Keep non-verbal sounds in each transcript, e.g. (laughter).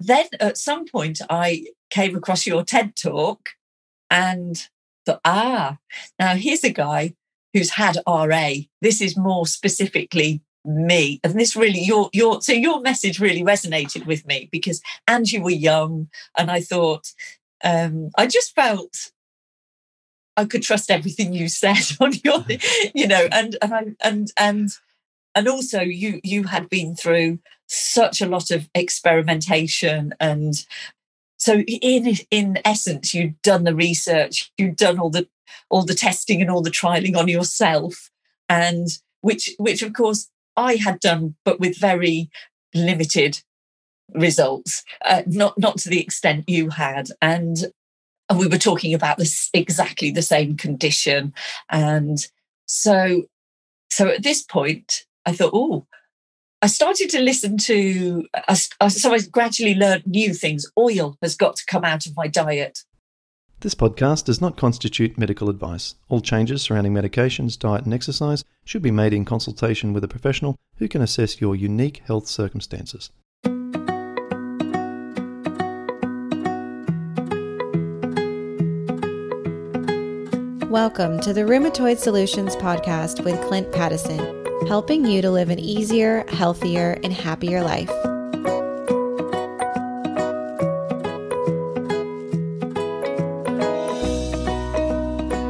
then at some point, I came across your TED talk and thought, ah, now here's a guy who's had RA. This is more specifically me. And this really your your so your message really resonated with me because and you were young and I thought um I just felt I could trust everything you said (laughs) on your you know and and I and and and also you you had been through such a lot of experimentation and so in in essence you'd done the research you'd done all the all the testing and all the trialing on yourself and which which of course i had done but with very limited results uh, not not to the extent you had. And and we were talking about this exactly the same condition. And so so at this point i thought oh I started to listen to, uh, so I gradually learned new things. Oil has got to come out of my diet. This podcast does not constitute medical advice. All changes surrounding medications, diet, and exercise should be made in consultation with a professional who can assess your unique health circumstances. Welcome to the Rheumatoid Solutions Podcast with Clint Paddison helping you to live an easier, healthier, and happier life.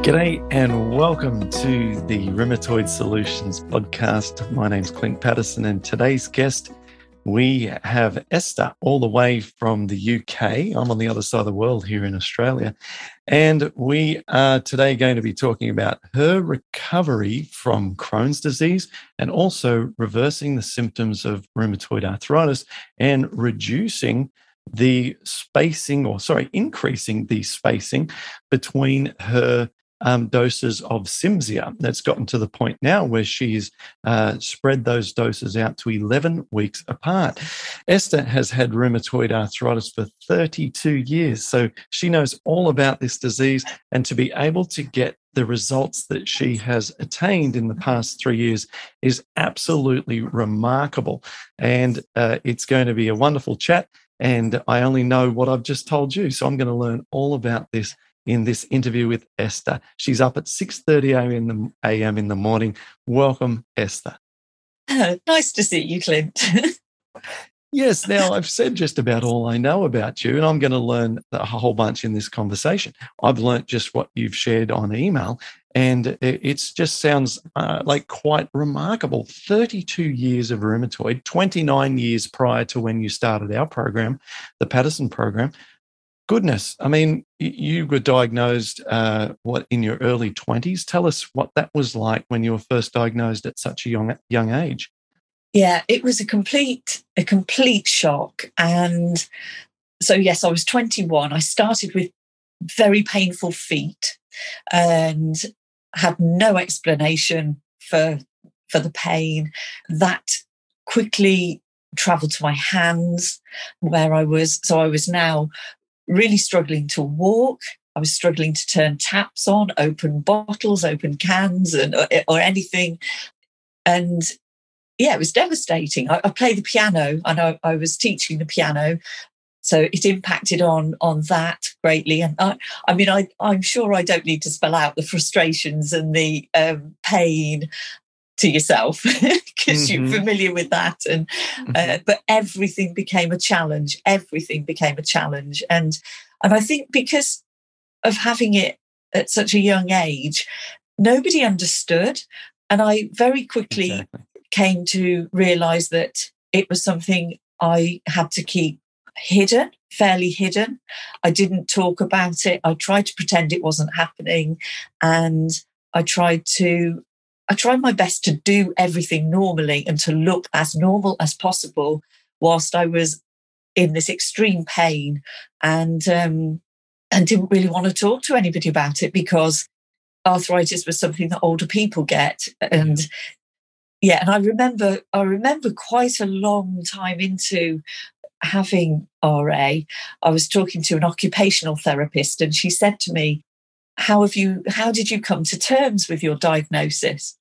G'day and welcome to the Rheumatoid Solutions podcast. My name's Clint Paddison, and today's guest we have Esther all the way from the UK. I'm on the other side of the world here in Australia. And we are today going to be talking about her recovery from Crohn's disease and also reversing the symptoms of rheumatoid arthritis and reducing the spacing, or sorry, increasing the spacing between her um, doses of Cimzia. That's gotten to the point now where she's uh, spread those doses out to 11 weeks apart. Esther has had rheumatoid arthritis for 32 years, so she knows all about this disease. And to be able to get the results that she has attained in the past three years is absolutely remarkable. And uh, it's going to be a wonderful chat. And I only know what I've just told you. So I'm going to learn all about this in this interview with Esther. She's up at 6:30 a.m. in the a.m. in the morning. Welcome, Esther. (laughs) nice to see you, Clint. (laughs) yes, now I've said just about all I know about you, and I'm going to learn a whole bunch in this conversation. I've learned just what you've shared on email, and it just sounds uh, like quite remarkable. 32 years of rheumatoid, 29 years prior to when you started our program, the Paddison program goodness. I mean, you were diagnosed uh, what in your early twenties. Tell us what that was like when you were first diagnosed at such a young young age. Yeah, it was a complete a complete shock, and so yes, I was 21. I started with very painful feet, and had no explanation for for the pain. That quickly traveled to my hands where I was. So I was now really struggling to walk. I was struggling to turn taps on, open bottles, open cans, and or, or anything. And yeah, it was devastating. I, I play the piano, and I, I, was teaching the piano, so it impacted on on that greatly. And I, I mean, I, I'm sure I don't need to spell out the frustrations and the um, pain to yourself (laughs) because mm-hmm. you're familiar with that. And uh, mm-hmm. but everything became a challenge. Everything became a challenge. And and i think because of having it at such a young age nobody understood. And i very quickly exactly. came to realize that it was something i had to keep hidden fairly hidden. I didn't talk about it. I tried to pretend it wasn't happening. And i tried to I tried my best to do everything normally and to look as normal as possible whilst I was in this extreme pain. And um, and didn't really want to talk to anybody about it because arthritis was something that older people get. And yeah. and i remember i remember quite a long time into having ra i was talking to an occupational therapist and she said to me how have you how did you come to terms with your diagnosis?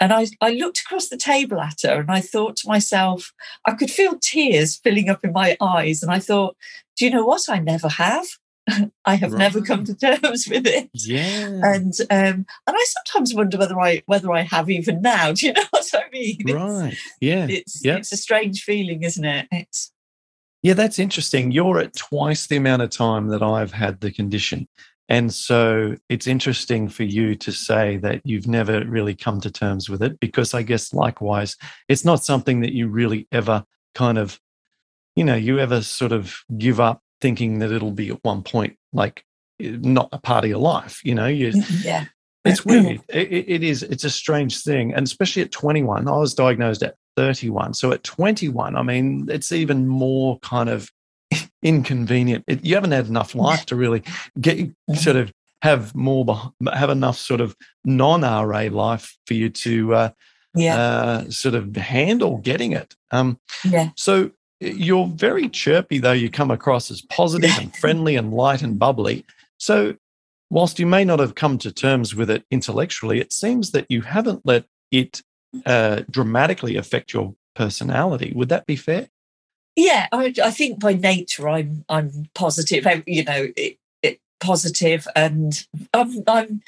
And I, I looked across the table at her and i thought to myself i could feel tears filling up in my eyes and i thought do you know what? I never have. (laughs) I have right. never come to terms with it. Yeah. And um and i sometimes wonder whether i whether i have even now. (laughs) Do you know what i mean? Right. Yeah. it's yep. it's a strange feeling isn't it? It's yeah, that's interesting. You're at twice the amount of time that I've had the condition. And so it's interesting for you to say that you've never really come to terms with it because I guess likewise, it's not something that you really ever kind of, you know, you ever sort of give up thinking that it'll be at one point like eh, not a part of your life. You know, you, yeah. (clears throat) It's weird. It, it is. It's a strange thing. And especially at 21, I was diagnosed at 31. So at 21, I mean, it's even more kind of inconvenient. It, you haven't had enough life to really get sort of have more have enough sort of non RA life for you to uh, yeah uh, sort of handle getting it. Um, yeah. So you're very chirpy though. You come across as positive and friendly and light and bubbly. So whilst you may not have come to terms with it intellectually, it seems that you haven't let it uh, dramatically affect your personality. Would that be fair? Yeah, I, I think by nature I'm I'm positive. You know, it, it, positive, and I'm I'm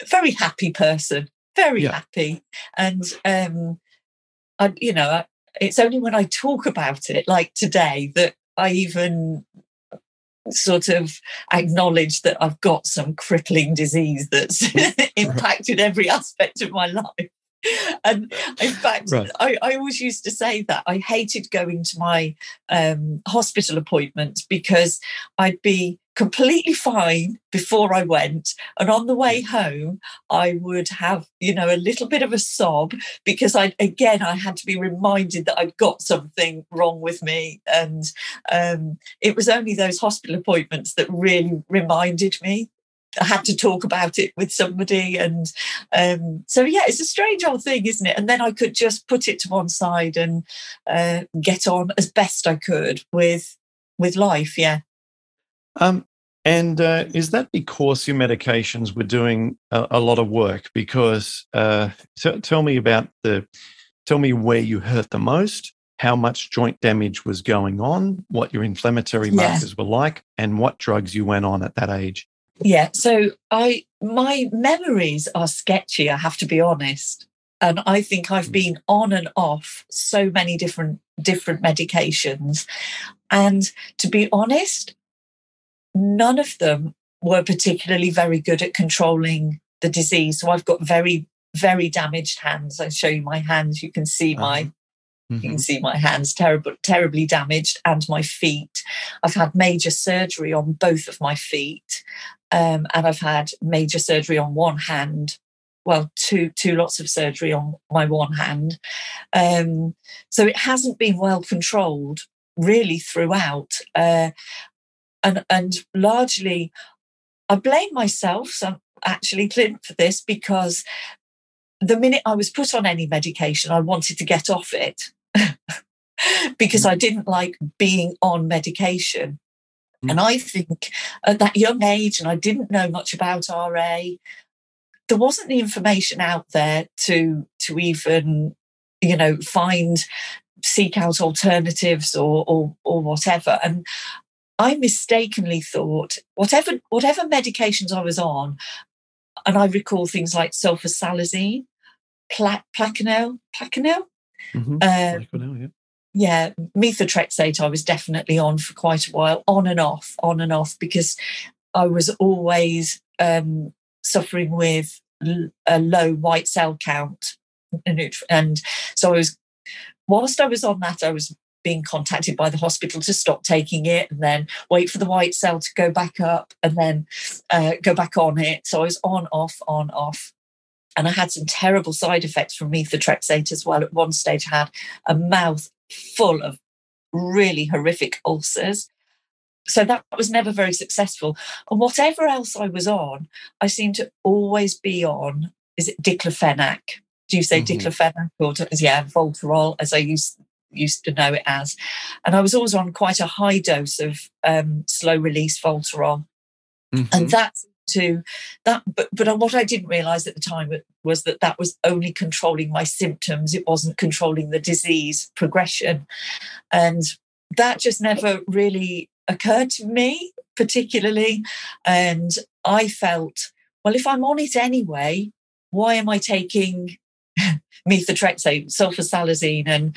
a very happy person. Very yeah. happy, and um, I you know I, it's only when I talk about it, like today, that I even sort of acknowledge that I've got some crippling disease that's (laughs) (laughs) impacted every aspect of my life. (laughs) and in fact, right. I, I, always used to say that I hated going to my um, hospital appointments because I'd be completely fine before I went. And on the way home, I would have, you know, a little bit of a sob because I, again, I had to be reminded that I'd got something wrong with me. And um, it was only those hospital appointments that really reminded me I had to talk about it with somebody. And um, so, yeah, it's a strange old thing, isn't it? And then I could just put it to one side and uh, get on as best I could with with life. Yeah. Um, and uh, is that because your medications were doing a, a lot of work? Because uh, t- tell me about the, tell me where you hurt the most, how much joint damage was going on, what your inflammatory markers yeah. were like, and what drugs you went on at that age. Yeah. So I my memories are sketchy, I have to be honest. And I think I've mm. been on and off so many different different medications. And to be honest, none of them were particularly very good at controlling the disease. So I've got very, very damaged hands. I show you my hands. You can see my uh-huh. Mm-hmm. You can mm-hmm. see my hands terrible, terribly damaged and my feet. I've had major surgery on both of my feet, um, and I've had major surgery on one hand. Well, two two lots of surgery on my one hand. Um, so it hasn't been well controlled really throughout, uh, and and largely, I blame myself. So actually, Clint, for this because the minute I was put on any medication, I wanted to get off it (laughs) because. I didn't like being on medication. Mm. And I think at that young age, and I didn't know much about RA, there wasn't the information out there to to even, you know, find seek out alternatives or or, or whatever. And I mistakenly thought whatever whatever medications I was on, and I recall things like sulfasalazine, pla- Plaquenil, Plaquenil. Mm-hmm. Um, yeah. Yeah, methotrexate I was definitely on for quite a while, on and off, on and off, because I was always um, suffering with a low white cell count. And so I was, whilst I was on that, I was being contacted by the hospital to stop taking it and then wait for the white cell to go back up and then uh, go back on it. So I was on, off, on, off. And I had some terrible side effects from methotrexate as well. At one stage, I had a mouth full of really horrific ulcers. So that was never very successful. And whatever else I was on, I seemed to always be on, is it diclofenac? Do you say mm-hmm. diclofenac or yeah, Voltarol, as I used used to know it as. And I was always on quite a high dose of um, slow release Voltarol. Mm-hmm. And that to that but but what i didn't realize at the time was that that was only controlling my symptoms. It wasn't controlling the disease progression. And that just never really occurred to me particularly. And i felt well if i'm on it anyway why am i taking (laughs) methotrexate sulfasalazine and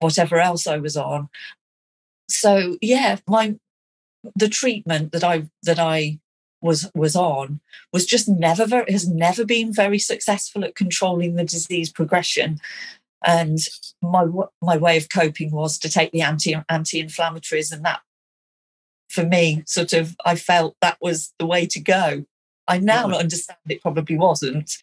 whatever else i was on? So yeah my the treatment that i that i was was on was just never very, has never been very successful at controlling the disease progression and my my way of coping was to take the anti anti-inflammatories and that for me sort of i felt that was the way to go i now right. understand it probably wasn't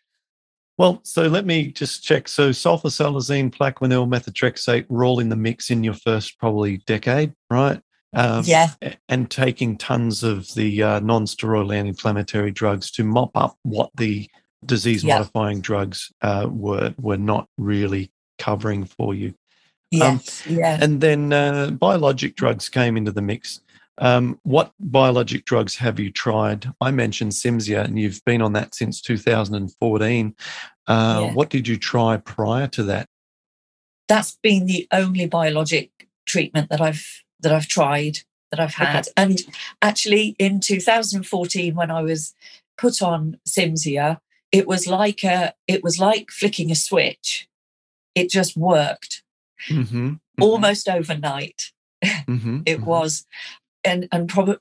well, so let me just check. So sulfasalazine, plaquenil, methotrexate were all in the mix in your first probably decade, right? Um, yeah. And taking tons of the uh, non steroidal anti inflammatory drugs to mop up what the disease modifying drugs uh, were, were not really covering for you. Yes. Um, yeah. And then uh, biologic drugs came into the mix. Um, what biologic drugs have you tried? I mentioned Cimzia, and you've been on that since 2014. Uh, yeah. What did you try prior to that? That's been the only biologic treatment that I've that I've tried, that I've had. Okay. And actually, in 2014, when I was put on Cimzia, it was like a, it was like flicking a switch. It just worked mm-hmm. Mm-hmm. almost overnight. Mm-hmm. (laughs) it mm-hmm. was, and and probably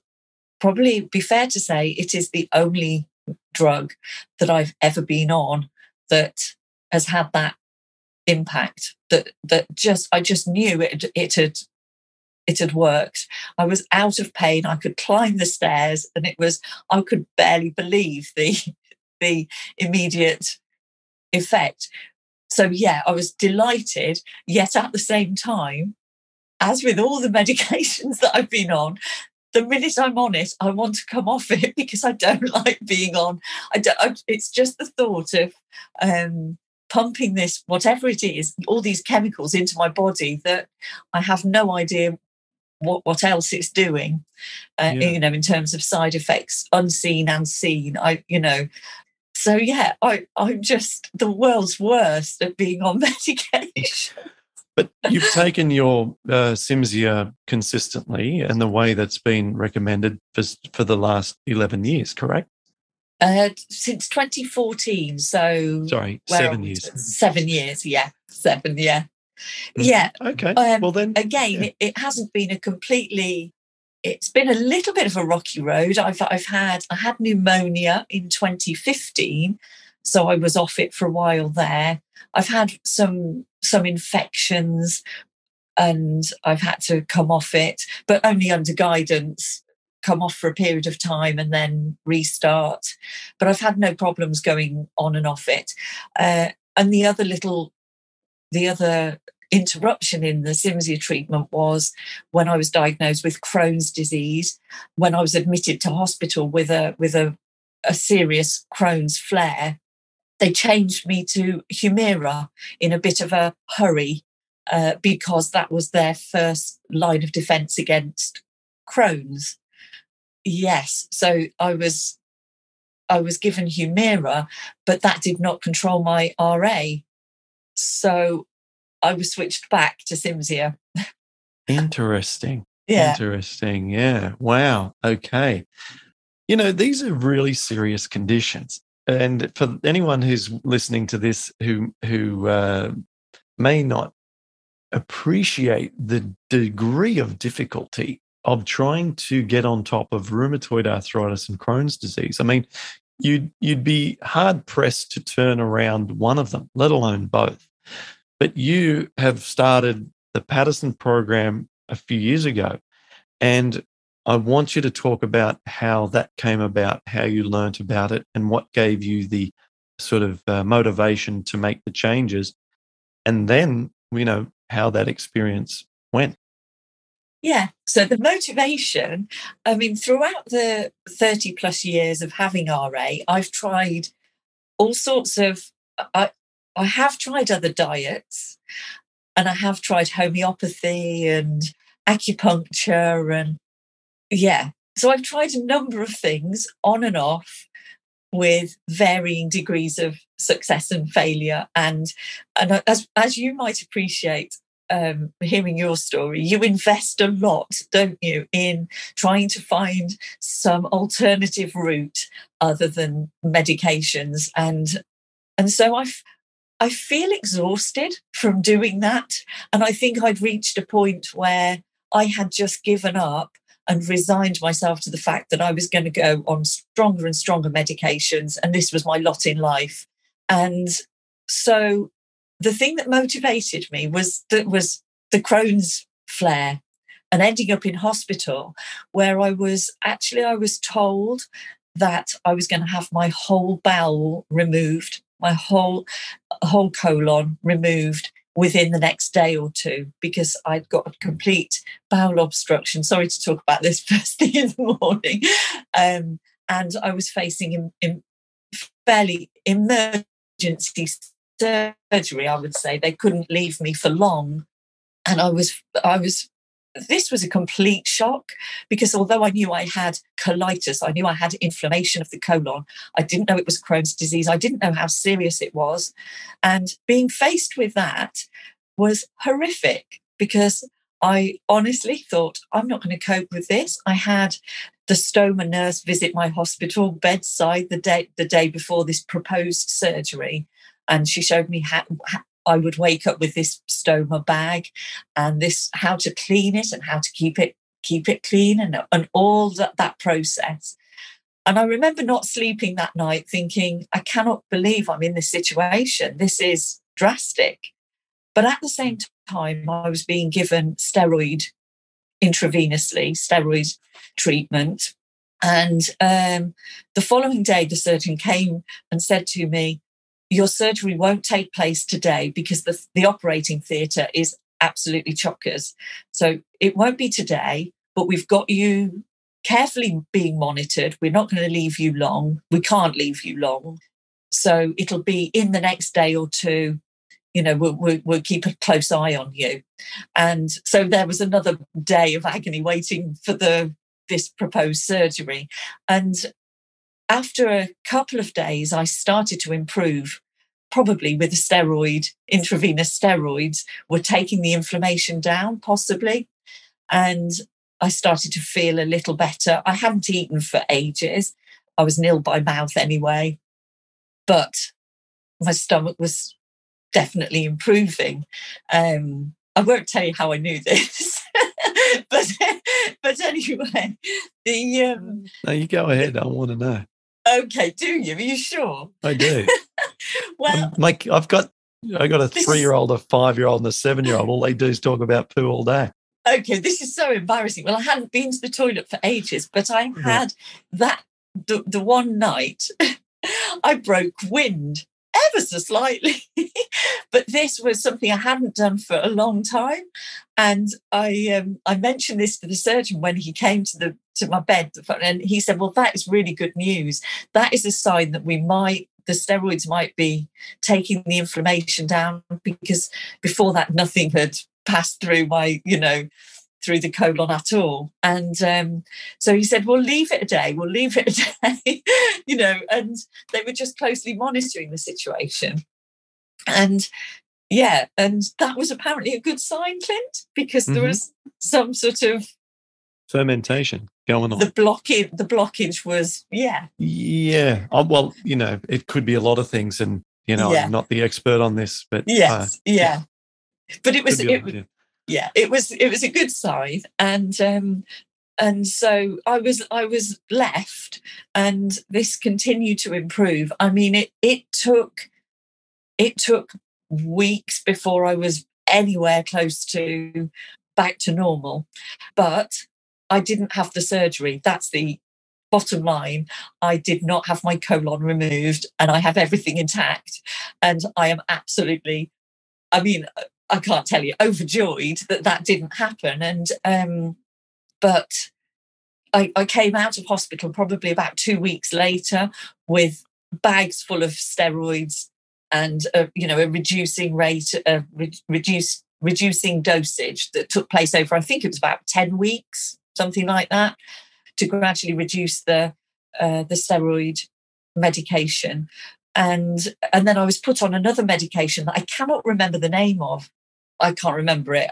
probably be fair to say it is the only drug that I've ever been on that has had that impact that that just I just knew it it had it had worked. I was out of pain. I could climb the stairs, and it was I could barely believe the (laughs) the immediate effect. So yeah, I was delighted. Yet at the same time, as with all the (laughs) medications that I've been on, the minute I'm on it, I want to come off it (laughs) because I don't like being on. I don't. I, it's just the thought of um, pumping this, whatever it is, all these chemicals into my body that I have no idea what, what else it's doing, uh, yeah. you know, in terms of side effects, unseen and seen. I, you know, so yeah, I, I'm just the world's worst at being on (laughs) medication. But you've taken your uh, Cimzia consistently and the way that's been recommended for, for the last 11 years, correct? Uh, since 2014. So, sorry, seven years. Seven years, yeah. Seven, yeah. Mm-hmm. Yeah. Okay. Um, well, then again, yeah. it, it, hasn't been a completely. It's been a little bit of a rocky road. I've I've had I had pneumonia in 2015, so I was off it for a while there. I've had some some infections, and I've had to come off it, but only under guidance. Come off for a period of time and then restart. But I've had no problems going on and off it. Uh, and the other little the other interruption in the Cimzia treatment was when I was diagnosed with Crohn's disease, when I was admitted to hospital with a with a, a serious Crohn's flare. They changed me to Humira in a bit of a hurry uh, because that was their first line of defense against Crohn's. Yes, so I was I was given Humira, but that did not control my RA. So I was switched back to Cimzia. Interesting. yeah. Interesting. Yeah. Wow. Okay. You know, these are really serious conditions. And for anyone who's listening to this who who uh, may not appreciate the degree of difficulty of trying to get on top of rheumatoid arthritis and Crohn's disease. I mean, you'd you'd be hard pressed to turn around one of them, let alone both. But you have started the Paddison program a few years ago. And I want you to talk about how that came about, how you learnt about it, and what gave you the sort of uh, motivation to make the changes. And then, you know, how that experience went. Yeah. So the motivation, I mean, throughout the 30 plus years of having RA, I've tried all sorts of, I, I have tried other diets and I have tried homeopathy and acupuncture and yeah, so I've tried a number of things on and off with varying degrees of success and failure. And and as as you might appreciate, um, hearing your story, you invest a lot, don't you, in trying to find some alternative route other than medications. And and so I've I feel exhausted from doing that. And I think I'd reached a point where I had just given up and resigned myself to the fact that I was going to go on stronger and stronger medications. And this was my lot in life. And so the thing that motivated me was that was the Crohn's flare and ending up in hospital where I was actually I was told that I was going to have my whole bowel removed, my whole whole colon removed within the next day or two because I'd got a complete bowel obstruction. Sorry to talk about this (laughs) first thing in the morning. Um, and I was facing in, in fairly emergency surgery, I would say. They couldn't leave me for long. And I was I was this was a complete shock because although I knew I had colitis, I knew I had inflammation of the colon, I didn't know it was Crohn's disease. I didn't know how serious it was. And being faced with that was horrific because I honestly thought, I'm not going to cope with this. I had the stoma nurse visit my hospital bedside the day the day before this proposed surgery and she showed me how, I would wake up with this stoma bag and this how to clean it and how to keep it keep it clean and, and all that, that process. And I remember not sleeping that night thinking, I cannot believe I'm in this situation. This is drastic. But at the same time, I was being given steroid intravenously, steroid treatment. And um, the following day, the surgeon came and said to me, your surgery won't take place today because the, the operating theatre is absolutely chockers. So it won't be today, but we've got you carefully being monitored. We're not going to leave you long. We can't leave you long. So it'll be in the next day or two. You know, we'll, we'll, we'll keep a close eye on you. And so there was another day of agony waiting for the this proposed surgery. And after a couple of days, I started to improve, probably with the steroid, intravenous steroids were taking the inflammation down, possibly. And I started to feel a little better. I hadn't eaten for ages. I was nil by mouth anyway, but my stomach was definitely improving. Um, I won't tell you how I knew this, (laughs) but (laughs) but anyway, the um, no, you go ahead. I want to know. Okay, do you? Are you sure? I do. (laughs) well, like I've got I got a three year old, a five year old, and a seven year old. All they do is talk about poo all day. Okay, this is so embarrassing. Well, I hadn't been to the toilet for ages, but I had yeah. that the, the one night (laughs) I broke wind ever so slightly. (laughs) but this was something I hadn't done for a long time. And I um, I mentioned this to the surgeon when he came to the to my bed, and he said, "Well, that is really good news. That is a sign that we might." The steroids might be taking the inflammation down because before that, nothing had passed through my, you know, through the colon at all. And um, so he said, Well, leave it a day, we'll leave it a (laughs) day, you know, and they were just closely monitoring the situation. And yeah, and that was apparently a good sign, Clint, because mm-hmm. there was some sort of fermentation going on. The blockage, the blockage was, yeah. Yeah. Oh, well, you know, it could be a lot of things. And, you know, yeah. I'm not the expert on this, but yes, uh, yeah. But it was, it, yeah, it was it was a good sign, and um, and so I was I was left, and this continued to improve. I mean, it it took it took weeks before I was anywhere close to back to normal, but I didn't have the surgery. That's the bottom line. I did not have my colon removed, and I have everything intact, and I am absolutely. I mean, I can't tell you, overjoyed that that didn't happen. And, um, but I, I came out of hospital probably about two weeks later with bags full of steroids and, you know, a reducing rate, a re- reduce, reducing dosage that took place over, I think it was about 10 weeks, something like that. to gradually reduce the uh, the steroid medication. And and then I was put on another medication that I cannot remember the name of. I can't remember it.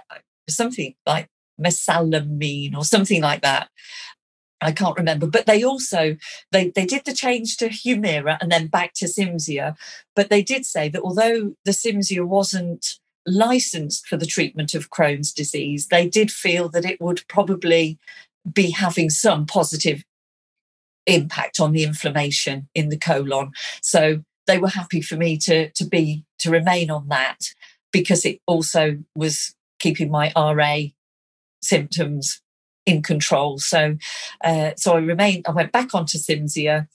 Something like mesalamine or something like that. I can't remember, but they also they they did the change to Humira and then back to Cimzia, but they did say that although the Cimzia wasn't licensed for the treatment of Crohn's disease, they did feel that it would probably be having some positive impact on the inflammation in the colon. So they were happy for me to to be to remain on that because it also was keeping my RA symptoms in control. So, uh, so I remained. I went back onto Cimzia,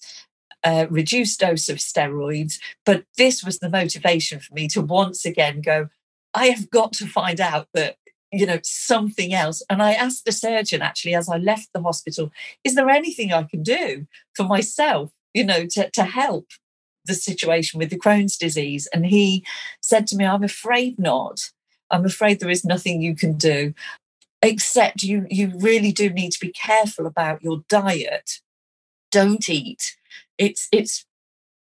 uh, reduced dose of steroids, but this was the motivation for me to once again go. I have got to find out that you know something else. And I asked the surgeon actually as I left the hospital, is there anything I can do for myself? You know, to to help the situation with the Crohn's disease. And he said to me, I'm afraid not. I'm afraid there is nothing you can do except you you really do need to be careful about your diet don't eat it's it's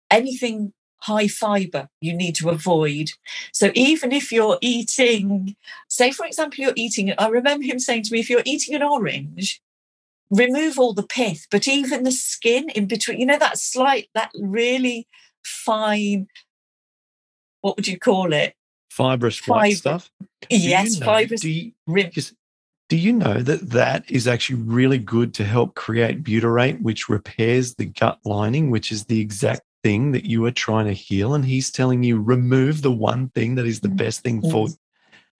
anything high fiber you need to avoid. So even if you're eating say for example you're eating i remember him saying to me if you're eating an orange remove all the pith but even the skin in between you know that slight that really fine what would you call it? Fibrous stuff? Yes you know, fibrous do you, do you know that that is actually really good to help create butyrate, which repairs the gut lining, which is the exact thing that you are trying to heal? And he's telling you remove the one thing that is the best thing for you.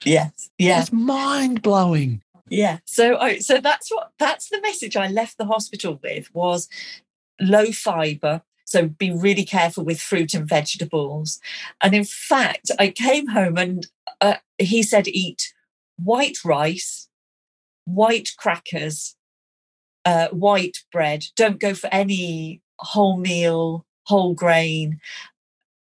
Yes. Yeah. It's mind blowing. Yeah. So, oh, so that's what that's the message I left the hospital with was low fiber. So be really careful with fruit and vegetables. And in fact, I came home and uh, he said eat white rice white crackers, uh, white bread. Don't go for any wholemeal, whole grain,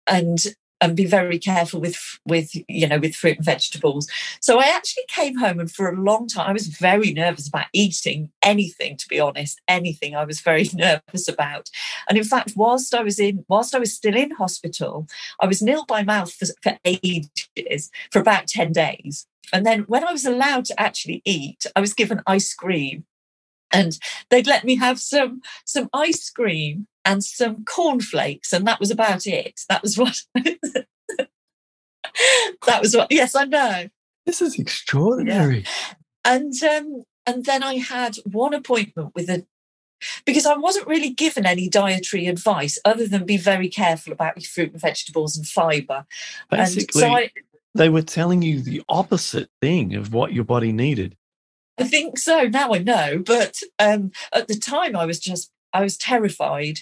and and be very careful with with you know with fruit and vegetables. So i actually came home and for a long time i was very nervous about eating anything to be honest anything i was very (laughs) nervous about. And in fact whilst i was in whilst i was still in hospital i was nil by mouth for, for ages for about 10 days. And then when I was allowed to actually eat, I was given ice cream. And they'd let me have some some ice cream and some cornflakes, and that was about it. That was what (laughs) that was what yes, I know. This is extraordinary. Yeah. And um, and then I had one appointment with a because I wasn't really given any dietary advice other than be very careful about your fruit and vegetables and fibre. Basically, and so I, they were telling you the opposite thing of what your body needed. I think so. Now I know. But um, at the time, I was just, I was terrified.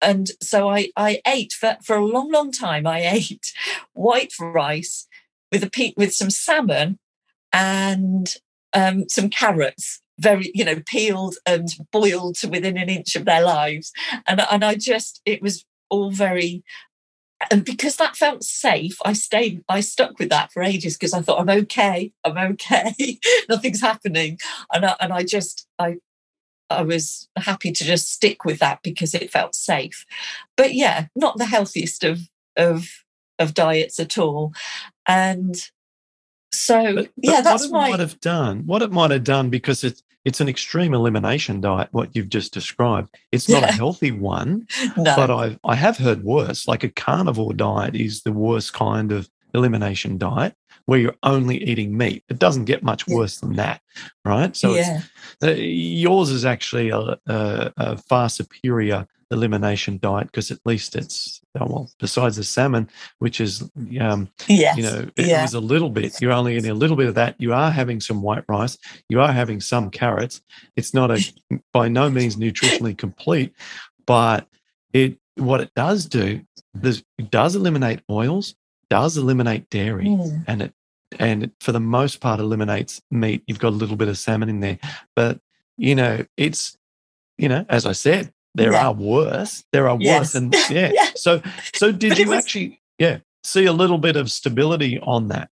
And so I, I ate for, for a long, long time. I (laughs) ate white rice with a pe- with some salmon and um, some carrots, very you know peeled and boiled to within an inch of their lives. And and I just it was all very and because that felt safe, I stayed, I stuck with that for ages because I thought, I'm okay, I'm okay, (laughs) nothing's happening. And I, and I just, I, I was happy to just stick with that because it felt safe. But yeah, not the healthiest of, of, of diets at all. And so, but, but yeah, that's what it might have done. What it might have done because it's it's an extreme elimination diet. What you've just described, it's not yeah. a healthy one. (laughs) no. But I I have heard worse. Like a carnivore diet is the worst kind of elimination diet where you're only eating meat. It doesn't get much worse than that, right? So yeah. Uh, yours is actually a, a, a far superior elimination diet because at least it's oh, well besides the salmon which is um yes. you know it yeah. was a little bit you're only getting a little bit of that you are having some white rice you are having some carrots it's not a by no means nutritionally complete but it what it does do is it does eliminate oils does eliminate dairy mm. and it and it, for the most part eliminates meat you've got a little bit of salmon in there but you know it's you know as i said there yeah. are worse. There are yes. worse, and (laughs) yeah. yeah. So, so (laughs) did but you was, actually, yeah, see a little bit of stability on that?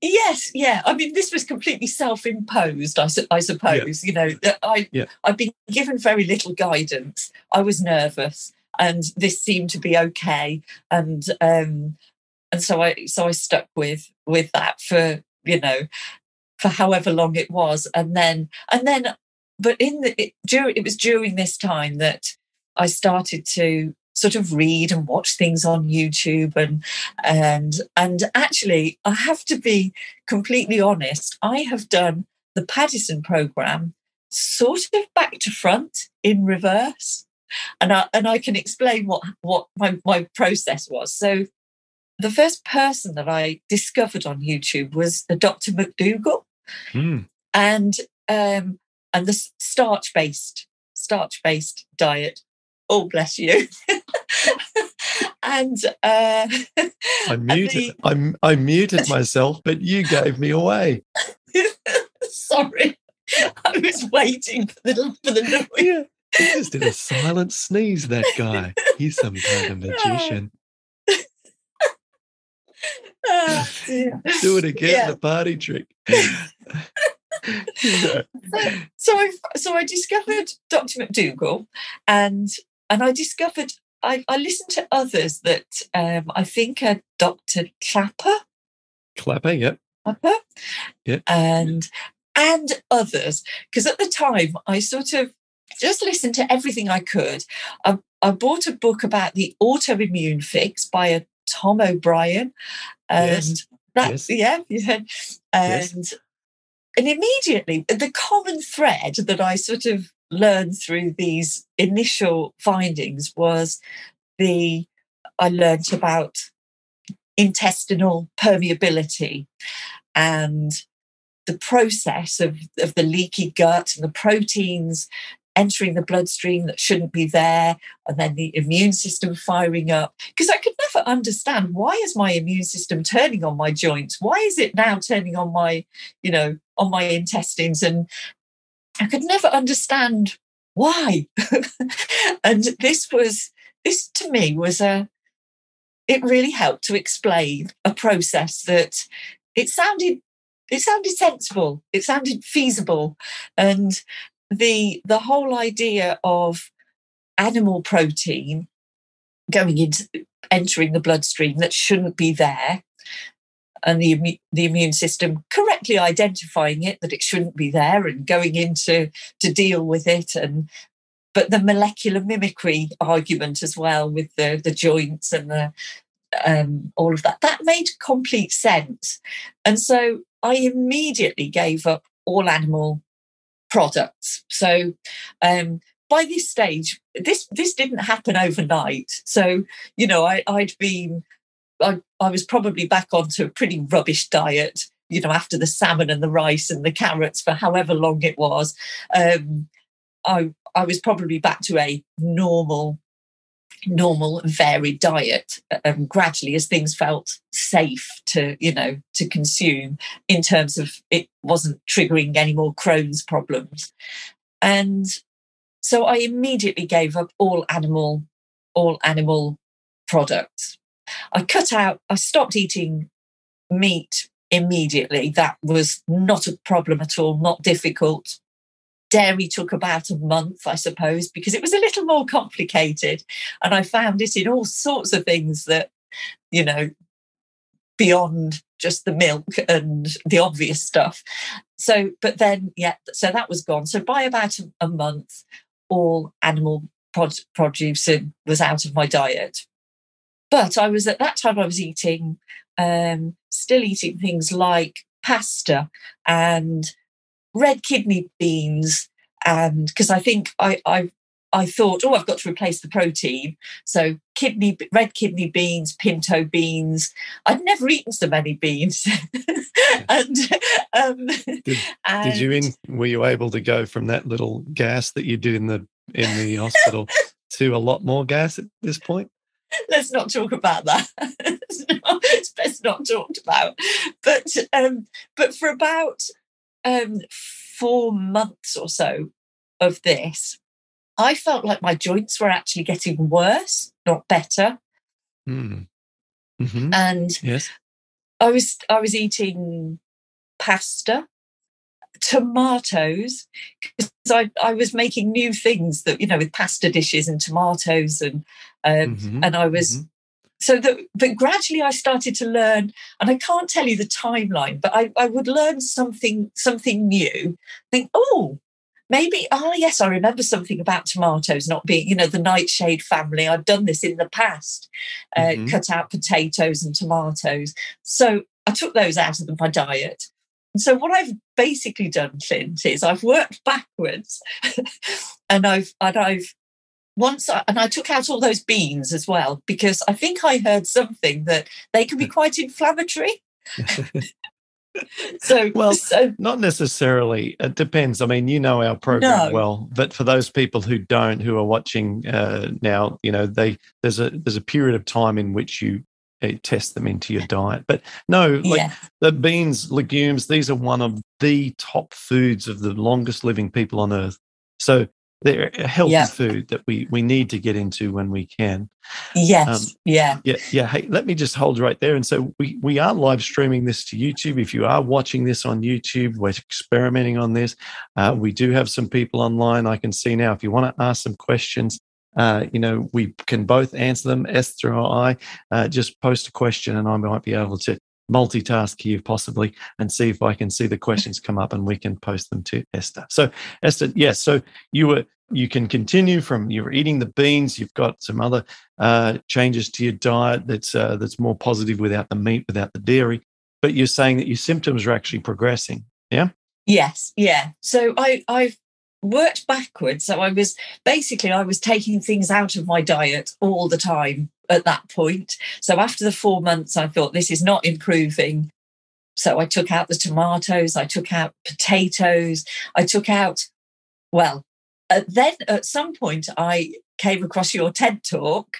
Yes, yeah. I mean, this was completely self-imposed. I, I suppose. Yeah. You know, that I yeah. I've been given very little guidance. I was nervous, and this seemed to be okay. And um, and so I so I stuck with with that for you know for however long it was, and then and then, but in the it, during it was during this time that I started to sort of read and watch things on YouTube and and and actually I have to be completely honest I have done the Paddison program sort of back to front in reverse and I and I can explain what what my, my process was so the first person that I discovered on YouTube was the Dr. McDougall mm. and um and the starch based starch based diet. Oh bless you. (laughs) And uh (laughs) i muted the... I, I muted myself but you gave me away. (laughs) Sorry. I was waiting for the for the noise. Yeah. he just did a silent sneeze that guy. He's some kind of magician. Oh, do it again yeah. the party trick (laughs) so, so I so I discovered Dr. McDougall, and and I discovered I, I listened to others that um, I think are Dr. Clapper. Klaper, yep. Klaper. Yep. And and others. Because at the time I sort of just listened to everything I could. I, I bought a book about the autoimmune fix by a Tom O'Bryan. And yes. that yes. yeah, yeah. And yes. And immediately uh, the common thread that I sort of learned through these initial findings was the I learned about intestinal permeability and the process of, of the leaky gut and the proteins entering the bloodstream that shouldn't be there and then the immune system firing up. Because i could never understand why is my immune system turning on my joints? Why is it now turning on my you know on my intestines and I could never understand why. (laughs) and this was, this to me was a, it really helped to explain a process that it sounded, it sounded sensible, it sounded feasible. And the, the whole idea of animal protein going into entering the bloodstream that shouldn't be there and the, the immune system correctly identifying it that it shouldn't be there and going into to deal with it and but the molecular mimicry argument as well with the the joints and the um, all of that that made complete sense. And so i immediately gave up all animal products. So um, by this stage this this didn't happen overnight. So you know I, i'd been I, I was probably back onto a pretty rubbish diet, you know, after the salmon and the rice and the carrots for however long it was. Um, I I was probably back to a normal, normal varied diet um, gradually as things felt safe to you know to consume in terms of it wasn't triggering any more Crohn's problems, and so I immediately gave up all animal all animal products I cut out, I stopped eating meat immediately. That was not a problem at all, not difficult. Dairy took about a month, I suppose, because it was a little more complicated. And I found it in all sorts of things that, you know, beyond just the milk and the obvious stuff. So, but then, yeah, so that was gone. So by about a, a month, all animal produce was out of my diet. But I was at that time I was eating, um, still eating things like pasta and red kidney beans, and because I think I, I I thought, oh, I've got to replace the protein. So kidney, red kidney beans, pinto beans. I'd never eaten so many beans. (laughs) and, um, did, and, did, you in? Were you able to go from that little gas that you did in the in the hospital to a lot more gas at this point? Let's not talk about that. (laughs) it's, not, it's, best not talked about. But um, but for about um, four months or so of this, I felt like my joints were actually getting worse, not better. Mm. Mm-hmm. And yes. I was I was eating pasta, tomatoes, because I, I was making new things that you know with pasta dishes and tomatoes and um, mm-hmm, and I was. Mm-hmm. So that, but gradually I started to learn, and I can't tell you the timeline, but I, I would learn something something new. Think, oh, maybe oh yes i remember something about tomatoes not being you know the nightshade family i've done this in the past uh, mm-hmm. cut out potatoes and tomatoes so i took those out of my diet and so what i've basically done clint is i've worked (laughs) backwards and i've and i've once I, and I took out all those beans as well because I think I heard something that they can be quite inflammatory. (laughs) so well so, not necessarily it depends i mean you know our program no. well but for those people who don't who are watching uh, now you know they there's a there's a period of time in which you uh, test them into your diet but no like yeah. the beans legumes these are one of the top foods of the longest living people on earth so they're a healthy yeah. food that we we need to get into when we can. Yes. Um, yeah. Yeah. Yeah. Hey, let me just hold right there. And so we we are live streaming this to YouTube. If you are watching this on YouTube, we're experimenting on this. Uh, we do have some people online. I can see now. If you want to ask some questions, uh, you know, we can both answer them. Esther or I, uh, just post a question, and I might be able to multitask here possibly and see if I can see the questions come up and we can post them to Esther. So Esther, yes, so you were you can continue from you're eating the beans. You've got some other uh, changes to your diet that's uh, that's more positive without the meat, without the dairy. But you're saying that your symptoms are actually progressing. Yeah. Yes. Yeah. So I I've worked backwards. So I was basically I was taking things out of my diet all the time at that point. So after the four months, I thought this is not improving. So I took out the tomatoes, I took out potatoes, I took out, well, uh, then at some point I came across your TED talk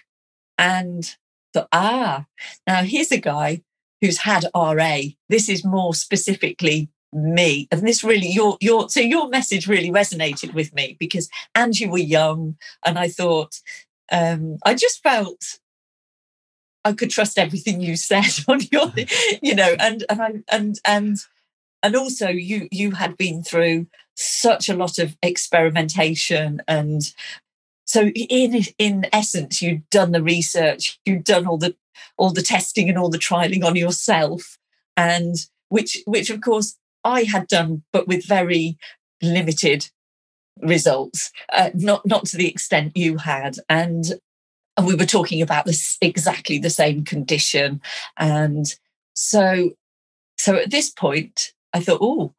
and thought, ah, now here's a guy who's had RA. This is more specifically me and this really your your so your message really resonated with me because and you were young and i thought um i just felt i could trust everything you said (laughs) on your you know and and i and and and also you you had been through such a lot of experimentation and so in in essence you'd done the research you'd done all the all the testing and all the trialing on yourself and which which of course I had done, but with very limited results, uh, not not to the extent you had, and and we were talking about this exactly the same condition, and so so at this point I thought, oh.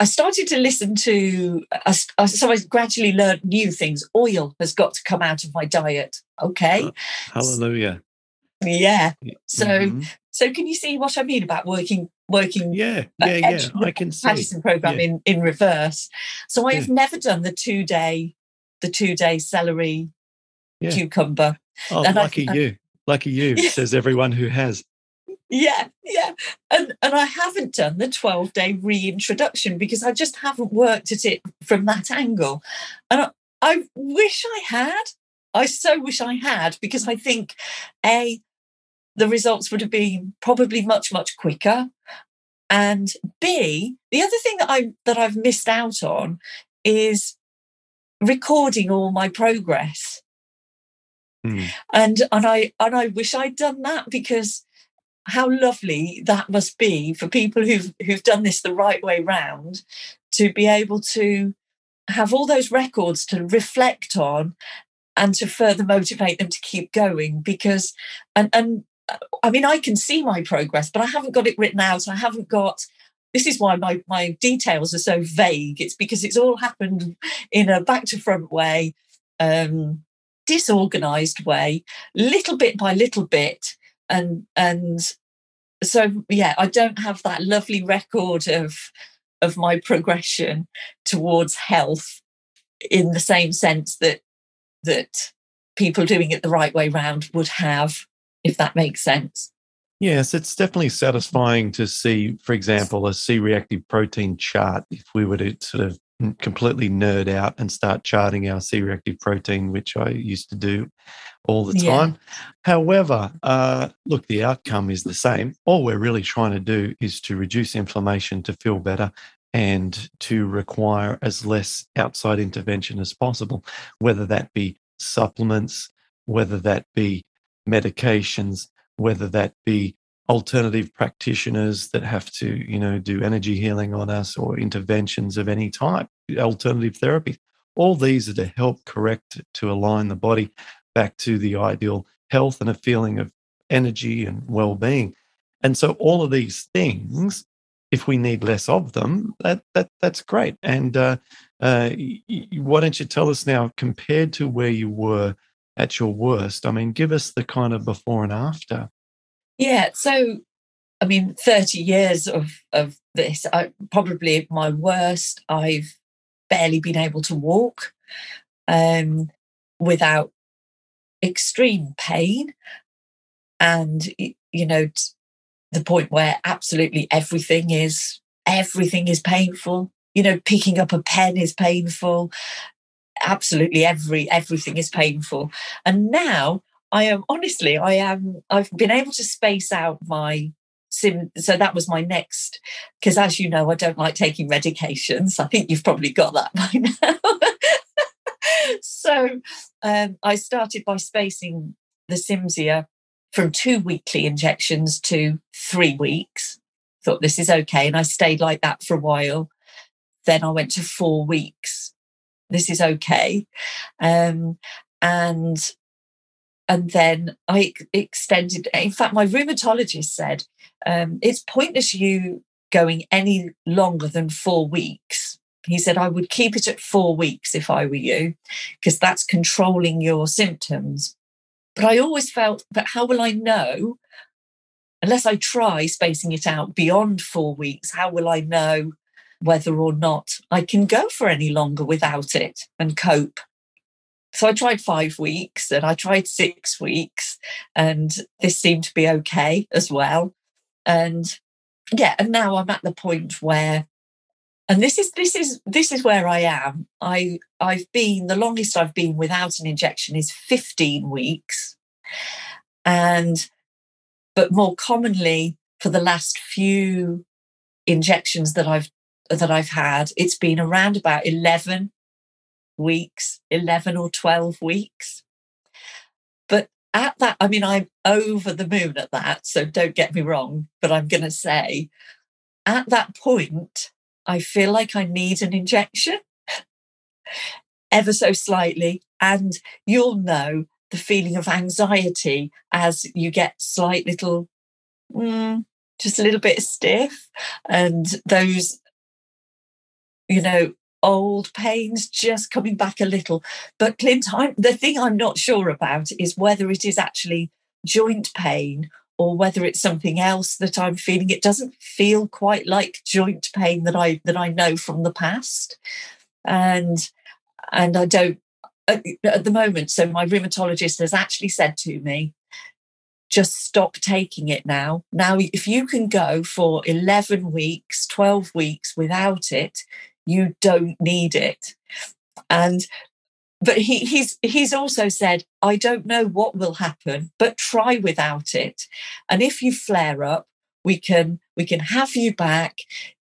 I started to listen to, uh, so I gradually learned new things. Oil has got to come out of my diet. Okay. Hallelujah. Yeah. So, mm-hmm. so can you see what I mean about working working yeah yeah yeah i can see Paddison program yeah. in in reverse so i have yeah. never done the two day the two day celery yeah. cucumber. Oh and lucky I, you lucky you (laughs) yeah. says everyone who has. Yeah yeah. And and i haven't done the 12 day reintroduction because i just haven't worked at it from that angle. And I, I wish i had. I so wish i had because i think a the results would have been probably much much quicker. And b the other thing that i that i've missed out on is recording all my progress mm. and and i and i wish i'd done that because how lovely that must be for people who've who've done this the right way round to be able to have all those records to reflect on and to further motivate them to keep going because and and I mean, I can see my progress, but I haven't got it written out. I haven't got. This is why my my details are so vague. It's because it's all happened in a back to front way, um, disorganized way, little bit by little bit, and and so yeah, I don't have that lovely record of of my progression towards health in the same sense that that people doing it the right way round would have if that makes sense. Yes, it's definitely satisfying to see, for example, a C reactive protein chart if we were to sort of completely nerd out and start charting our C reactive protein, which I used to do all the Yeah. time. However, uh, look, the outcome is the same. All we're really trying to do is to reduce inflammation to feel better and to require as less outside intervention as possible, whether that be supplements, whether that be medications, whether that be alternative practitioners that have to, you know, do energy healing on us or interventions of any type, alternative therapy. All these are to help correct, to align the body back to the ideal health and a feeling of energy and well being. And so, all of these things, if we need less of them, that, that that's great. And uh, uh, why don't you tell us now, compared to where you were at your worst? I mean, give us the kind of before and after. Yeah. So, I mean, 30 years of, of this, I, probably my worst, I've barely been able to walk um, without extreme pain. And, you know, the point where absolutely everything is everything is painful you know picking up a pen is painful absolutely every everything is painful and now I am honestly, I am. I've been able to space out my sim. So that was my next, because as you know, I don't like taking medications. I think you've probably got that (laughs) by now. so um, I started by spacing the Cimzia from two weekly injections to three weeks. Thought this is okay, and I stayed like that for a while. Then I went to four weeks. This is okay, um, and and then I extended. In fact, my rheumatologist said um, it's pointless you going any longer than four weeks. He said I would keep it at four weeks if I were you, because that's controlling your symptoms. But I always felt, but how will I know unless I try spacing it out beyond four weeks? How will I know whether or not I can go for any longer without it and cope? So I tried five weeks and I tried six weeks, and this seemed to be okay as well. And yeah, and now I'm at the point where, and this is this is this is where I am. I I've been the longest I've been without an injection is 15 weeks, and but more commonly for the last few injections that I've that I've had, it's been around about 11 weeks, 11 or 12 weeks. But at that, I mean, I'm over the moon at that. So don't get me wrong, but I'm going to say at that point, I feel like I need an injection ever so slightly. And you'll know the feeling of anxiety as you get slight little, mm, just a little bit stiff. And those, you know, old pains just coming back a little. But Clint, I'm, the thing I'm not sure about is whether it is actually joint pain or whether it's something else that I'm feeling. It doesn't feel quite like joint pain that I that I know from the past, and and I don't at, at the moment. So my rheumatologist has actually said to me, just stop taking it now. Now, if you can go for 11 weeks, 12 weeks without it, you don't need it. And but he, he's he's also said, I don't know what will happen, but try without it. And if you flare up, we can we can have you back,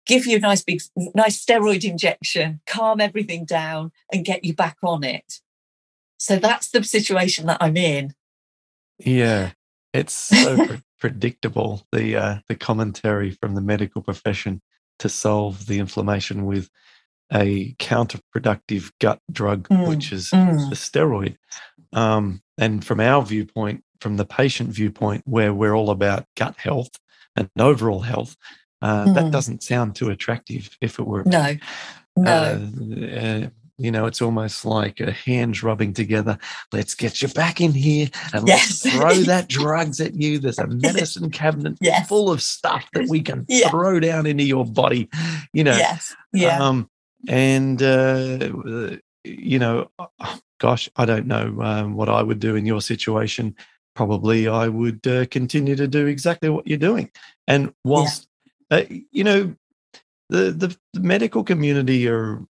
give you a nice big nice steroid injection, calm everything down, and get you back on it. So that's the situation that I'm in. Yeah, it's so (laughs) pre- predictable the uh, the commentary from the medical profession to solve the inflammation with a counterproductive gut drug, Mm, which is mm. the steroid. Um, and from our viewpoint, from the patient viewpoint, where we're all about gut health and overall health, uh, that Mm. doesn't sound too attractive. If it were, No, no. uh, uh, you know, it's almost like uh, hands rubbing together. Let's get you back in here and Yes. let's throw (laughs) that drugs at you. There's a (laughs) medicine cabinet Yes. full of stuff that we can Yeah. throw down into your body. You know, yes. Yeah. um, and uh, you know, oh, gosh, I don't know um, what I would do in your situation. Probably, I would uh, continue to do exactly what you're doing. And whilst, uh, you know, the, the the medical community are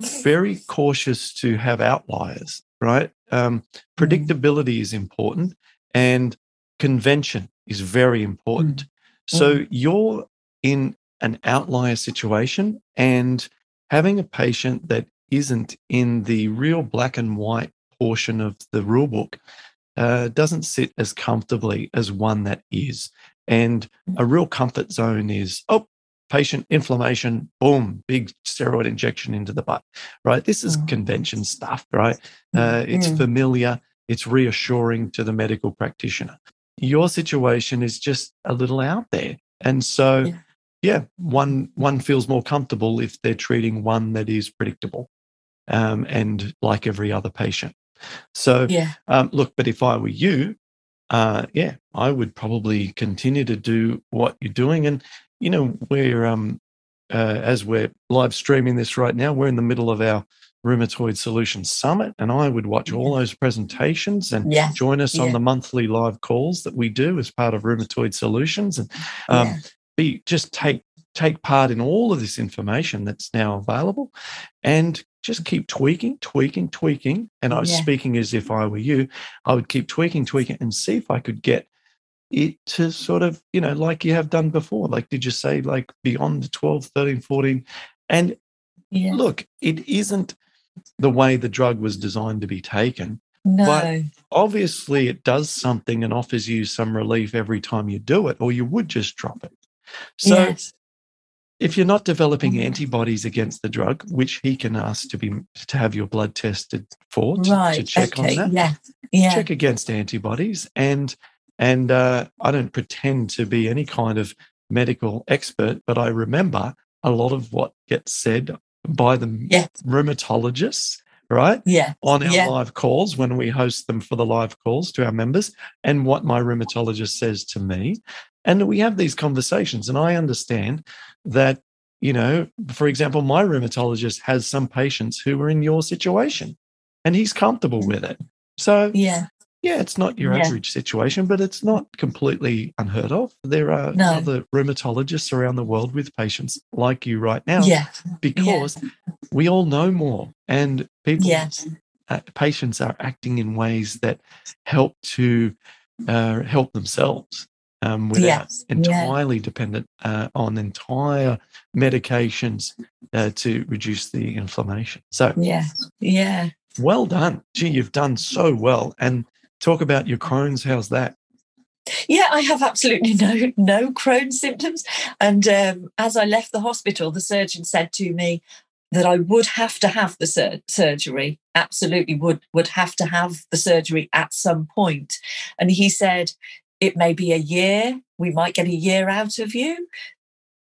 very cautious to have outliers, right? Um, predictability is important and convention is very important. Mm. So you're in an outlier situation and having a patient that isn't in the real black and white portion of the rule book uh, doesn't sit as comfortably as one that is. And a mm. real comfort zone is, oh, patient inflammation, boom, big steroid injection into the butt, right? This is mm. convention stuff, right? Uh, it's mm. familiar, it's reassuring to the medical practitioner. Your situation is just a little out there. And so, yeah. yeah, one one feels more comfortable if they're treating one that is predictable um, and like every other patient. So, yeah. Um, look, but if I were you, uh, yeah, I would probably continue to do what you're doing. And, you know, we're, um, uh, as we're live streaming this right now, we're in the middle of our Rheumatoid Solutions Summit, and I would watch all those presentations and yeah. join us yeah. on the monthly live calls that we do as part of Rheumatoid Solutions, and um, yeah. be just take take part in all of this information that's now available, and just keep tweaking, tweaking, tweaking. And I was speaking as if I were you. I would keep tweaking, tweaking, and see if I could get it to sort of, you know, like you have done before. Like, did you say like beyond the 12, 13, 14? And look, it isn't the way the drug was designed to be taken. No. But obviously, it does something and offers you some relief every time you do it, or you would just drop it. So, yes. if you're not developing mm-hmm. antibodies against the drug, which he can ask to be to have your blood tested for to, right. to check okay. on that, yeah, yeah, check against antibodies, and and uh, I don't pretend to be any kind of medical expert, but I remember a lot of what gets said by the yeah. rheumatologists, right? Yeah. On our yeah. live calls when we host them for the live calls to our members, and what my rheumatologist says to me. And we have these conversations, and I understand that, you know, for example, my rheumatologist has some patients who are in your situation and he's comfortable with it. So, yeah yeah, it's not your yeah. average situation, but it's not completely unheard of. There are no. other rheumatologists around the world with patients like you right now. Yeah. Because yeah. we all know more and people, yes. uh, patients are acting in ways that help to uh, help themselves um, without yes. entirely dependent uh, on entire medications uh, to reduce the inflammation. So, yeah, yeah. Well done. Gee, you've done so well. And Talk about your Crohn's. How's that? Yeah, I have absolutely (laughs) no no Crohn's symptoms. And um, as I left the hospital, the surgeon said to me that I would have to have the sur- surgery. Absolutely, would would have to have the surgery at some point. And he said it may be a year. We might get a year out of you,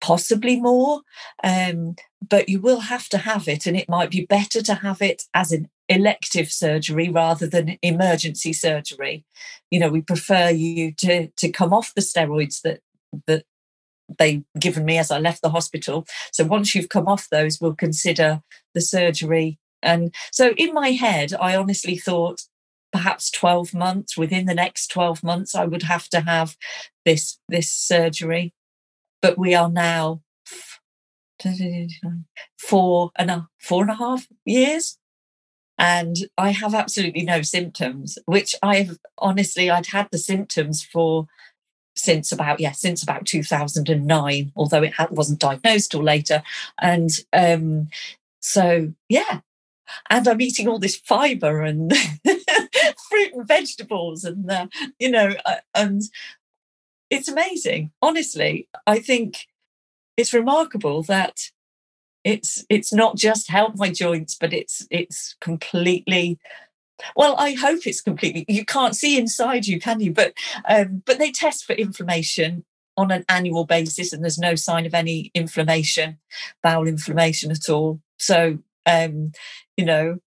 possibly more. Um, but you will have to have it, and it might be better to have it as an elective surgery rather than emergency surgery. You know, we prefer you to to come off the steroids that that they given me as I left the hospital. So once you've come off those, we'll consider the surgery. And so in my head, I honestly thought perhaps 12 months within the next 12 months I would have to have this this surgery. But we are now four and a four and a half years and I have absolutely no symptoms, which I've honestly I'd had the symptoms for since about yeah since about 2009 although it wasn't diagnosed till later. And um so yeah. And i'm eating all this fiber and (laughs) fruit and vegetables and uh, you know uh, and it's amazing. Honestly i think it's remarkable that it's it's not just help my joints but it's it's completely well i hope it's completely you can't see inside you can you? But um, but they test for inflammation on an annual basis and there's no sign of any inflammation bowel inflammation at all. So um you know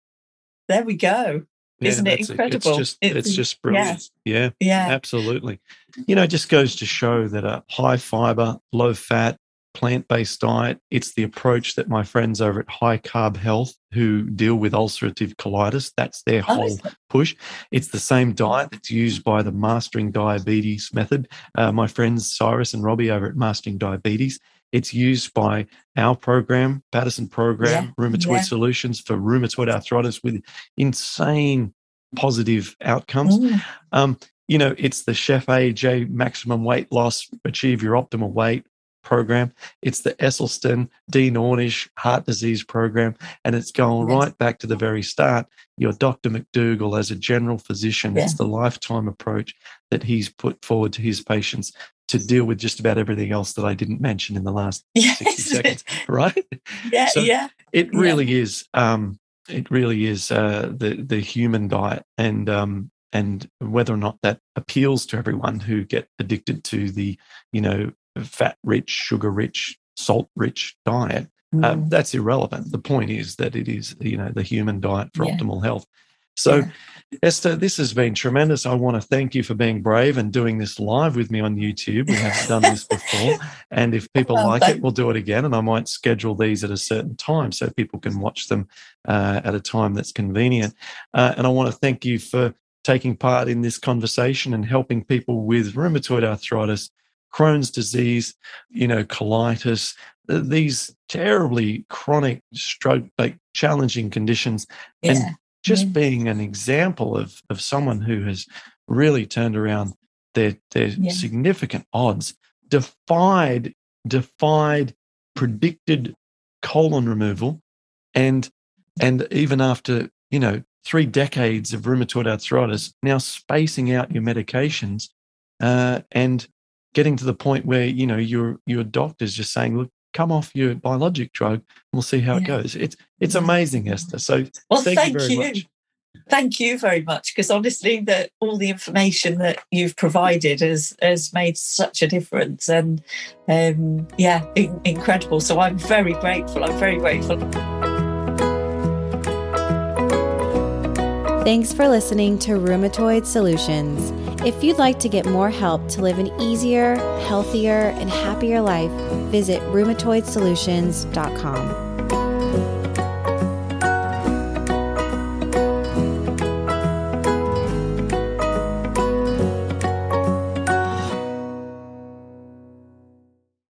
there we go. Yeah, isn't it incredible it's just it's, it's just brilliant. Yeah. yeah yeah. absolutely. You know it just goes to show that a high fiber low fat plant based diet. It's the approach that my friends over at High Carb Health, who deal with ulcerative colitis, that's their oh, whole push. It's the same diet that's used by the Mastering Diabetes method. Uh, my friends Cyrus and Robby over at Mastering Diabetes. It's used by our program, Paddison Program, Yeah, Rheumatoid yeah. Solutions for rheumatoid arthritis with insane positive outcomes. Mm, Um, you know, it's the Chef AJ Maximum Weight Loss, Achieve Your Optimal Weight program. It's the Esselstyn Dean Ornish Heart Disease program. And it's going Yes. right back to the very start. Your Dr. McDougall, as a general physician, it's the lifetime approach that he's put forward to his patients to deal with just about everything else that I didn't mention in the last (laughs) 60 seconds, (laughs) right? yeah, So- yeah. It Yeah. really is. Um, it really is uh, the the human diet, and um, and whether or not that appeals to everyone who get addicted to the you know fat rich, sugar rich, salt rich diet, Mm, that's irrelevant. The point is that it is you know the human diet for Yeah. optimal health. So. yeah. Esther, this has been tremendous. I want to thank you for being brave and doing this live with me on YouTube. We haven't done this before. (laughs) And if people Well, like it, we'll do it again. And I might schedule these at a certain time so people can watch them uh, at a time that's convenient. Uh, and I want to thank you for taking part in this conversation and helping people with rheumatoid arthritis, Crohn's disease, you know, colitis, these terribly chronic, stroke like challenging conditions and just Yeah. being an example of of someone who has really turned around their their Yeah. significant odds, defied defied predicted colon removal, and and even after you know three decades of rheumatoid arthritis, now spacing out your medications, uh, and getting to the point where you know your your doctor's just saying, look. Come off your biologic drug, and we'll see how it goes. It's it's amazing, Esther. So Well, thank, thank, you very you. much. Thank you very much, because honestly, that all the information that you've provided has has made such a difference, and um, yeah, in, incredible. So I'm very grateful. I'm very grateful. Thanks for listening to Rheumatoid Solutions. If you'd like to get more help to live an easier, healthier, and happier life, visit rheumatoidsolutions.com.